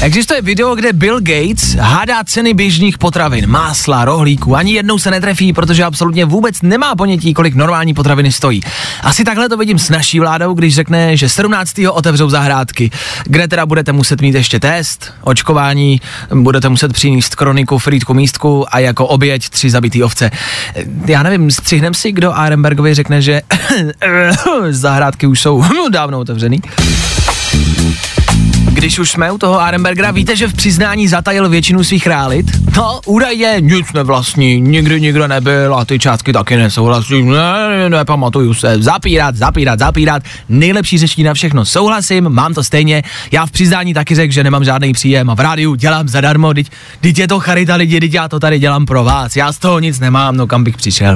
Existuje video, kde Bill Gates hádá ceny běžných potravin, másla, rohlíku. Ani jednou se netrefí, protože absolutně vůbec nemá ponětí, kolik normální potraviny stojí. Asi takhle to vidím s naší vládou, když řekne, že 17. otevřou zahrádky, kde teda budete muset mít ještě test, očkování, budete muset přinést kroniku, frýdku, místku a jako oběť tři zabitý ovce. Já nevím, střihnem si, kdo Arenbergovi řekne, že zahrádky už jsou dávno otevřený. Když už jsme u toho Arenbergera, víte, že v přiznání zatajil většinu svých realit? No, údajně nic nevlastní, nikdy nikdo nebyl a ty částky taky nesouhlasí, ne, ne, ne, pamatuju se, zapírat, zapírat, zapírat, nejlepší řečí na všechno, souhlasím, mám to stejně, já v přiznání taky řekl, že nemám žádný příjem a v rádiu dělám zadarmo, teď, teď je to charita lidi, teď já to tady dělám pro vás, já z toho nic nemám, no kam bych přišel.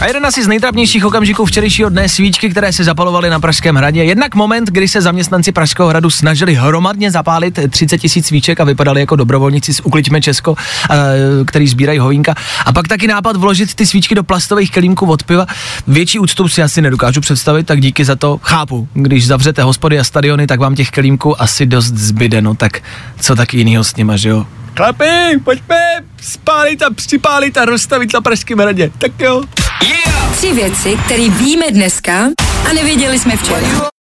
A jeden asi z nejtrapnějších okamžiků včerejšího dne svíčky, které se zapalovaly na Pražském hradě. Jednak moment, kdy se zaměstnanci Pražského hradu snažili hromadně zapálit 30 tisíc svíček a vypadali jako dobrovolníci z Ukliďme Česko, eh, který sbírají hovínka. A pak taky nápad vložit ty svíčky do plastových kelímků od piva. Větší úctu si asi nedokážu představit, tak díky za to chápu. Když zavřete hospody a stadiony, tak vám těch kelímků asi dost zbyde. No tak co tak jinýho s nima, že jo? Chlapi, pojďme spálit a připálit a rozstavit na Pražském hradě. Tak jo. Tři věci, které víme dneska a nevěděli jsme včera.